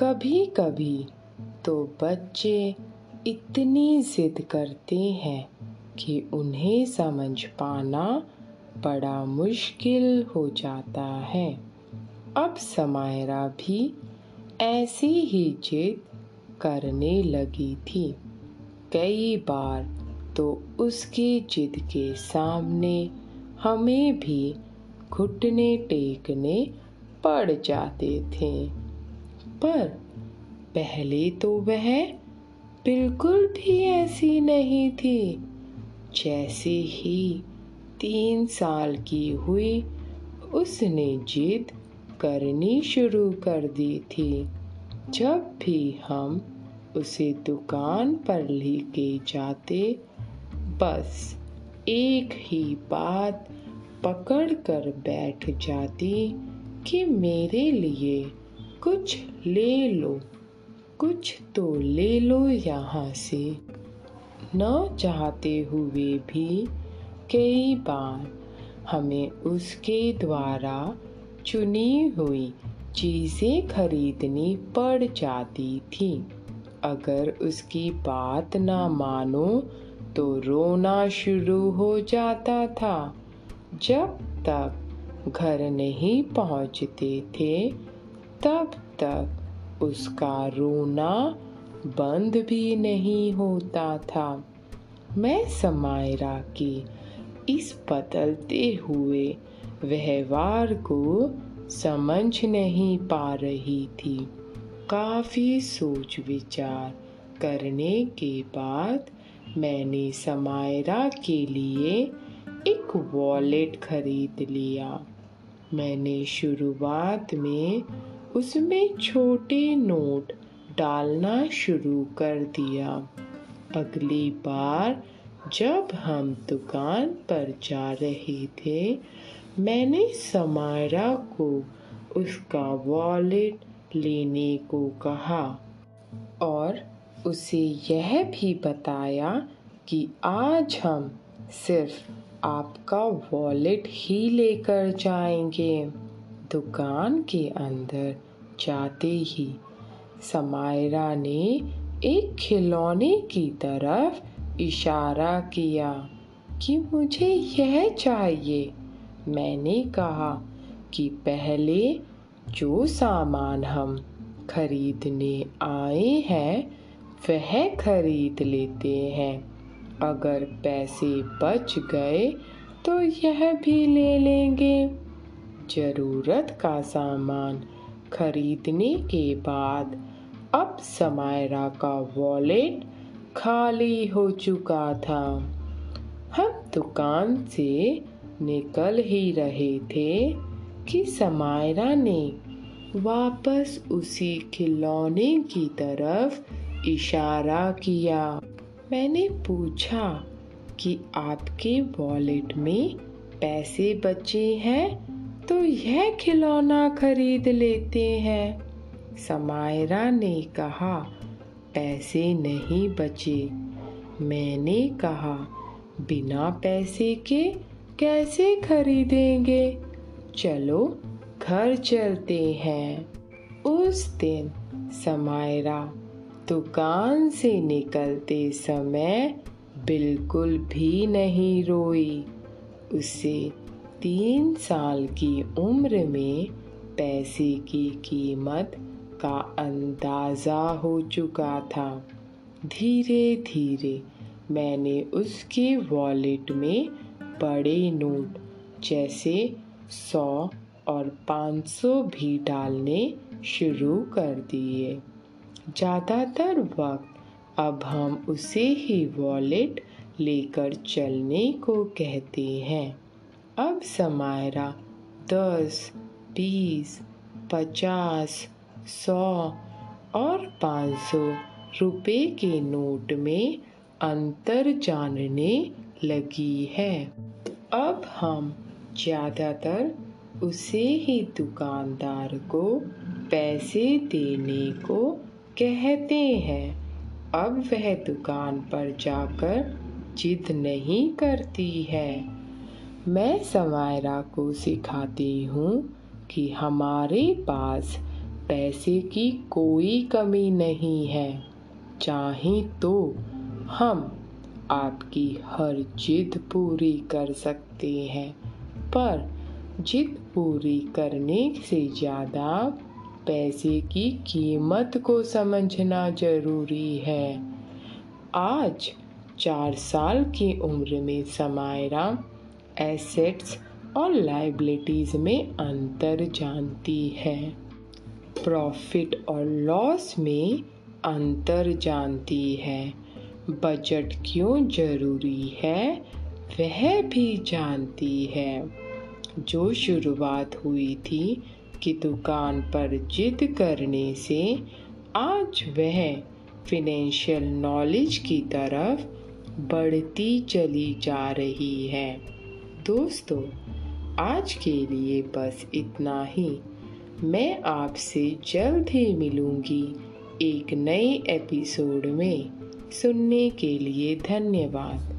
कभी कभी तो बच्चे इतनी जिद करते हैं कि उन्हें समझ पाना बड़ा मुश्किल हो जाता है। अब समायरा भी ऐसी ही जिद करने लगी थी। कई बार तो उसकी जिद के सामने हमें भी घुटने टेकने पड़ जाते थे। पर पहले तो वह बिल्कुल भी ऐसी नहीं थी, जैसे ही तीन साल की हुई उसने जिद करनी शुरू कर दी थी। जब भी हम उसे दुकान पर लेके जाते, बस एक ही बात पकड़ कर बैठ जाती कि मेरे लिए कुछ ले लो, कुछ तो ले लो यहाँ से। न चाहते हुए भी कई बार हमें उसके द्वारा चुनी हुई चीज़ें खरीदनी पड़ जाती थी। अगर उसकी बात ना मानो तो रोना शुरू हो जाता था। जब तक घर नहीं पहुँचते थे तब तक उसका रोना बंद भी नहीं होता था। मैं समायरा की इस बदलते हुए व्यवहार को समझ नहीं पा रही थी। काफ़ी सोच विचार करने के बाद मैंने समायरा के लिए एक वॉलेट खरीद लिया। मैंने शुरुआत में उसमें छोटे नोट डालना शुरू कर दिया। अगली बार जब हम दुकान पर जा रहे थे, मैंने समायरा को उसका वॉलेट लेने को कहा और उसे यह भी बताया कि आज हम सिर्फ़ आपका वॉलेट ही लेकर जाएँगे। दुकान के अंदर जाते ही समायरा ने एक खिलौने की तरफ़ इशारा किया कि मुझे यह चाहिए। मैंने कहा कि पहले जो सामान हम खरीदने आए हैं, वह खरीद लेते हैं। अगर पैसे बच गए तो यह भी ले लेंगे। ज़रूरत का सामान खरीदने के बाद अब समायरा का वॉलेट खाली हो चुका था। हम दुकान से निकल ही रहे थे कि समायरा ने वापस उसी खिलौने की तरफ़ इशारा किया। मैंने पूछा कि आपके वॉलेट में पैसे बचे हैं? तो यह खिलौना खरीद लेते हैं। समायरा ने कहा, पैसे नहीं बचे। मैंने कहा, बिना पैसे के कैसे खरीदेंगे? चलो, घर चलते हैं। उस दिन समायरा दुकान से निकलते समय बिल्कुल भी नहीं रोई। उसे तीन साल की उम्र में पैसे की कीमत का अंदाज़ा हो चुका था। धीरे धीरे मैंने उसके वॉलेट में बड़े नोट जैसे सौ और पाँच सौ भी डालने शुरू कर दिए। ज़्यादातर वक्त अब हम उसे ही वॉलेट लेकर चलने को कहते हैं। अब समायरा दस, बीस, पचास, सौ और पाँच सौ रुपये के नोट में अंतर जानने लगी है। अब हम ज़्यादातर उसे ही दुकानदार को पैसे देने को कहते हैं। अब वह दुकान पर जाकर जिद नहीं करती है। मैं समायरा को सिखाती हूँ कि हमारे पास पैसे की कोई कमी नहीं है। चाहे तो हम आपकी हर जिद पूरी कर सकते हैं, पर जिद पूरी करने से ज़्यादा पैसे की कीमत को समझना ज़रूरी है। आज चार साल की उम्र में समायरा एसेट्स और लाइबिलिटीज़ में अंतर जानती है। प्रॉफिट और लॉस में अंतर जानती है। बजट क्यों ज़रूरी है, वह भी जानती है। जो शुरुआत हुई थी कि दुकान पर जिद करने से, आज वह फिनेंशियल नॉलेज की तरफ़ बढ़ती चली जा रही है। दोस्तों, आज के लिए बस इतना ही। मैं आपसे जल्द ही मिलूँगी एक नए एपिसोड में। सुनने के लिए धन्यवाद।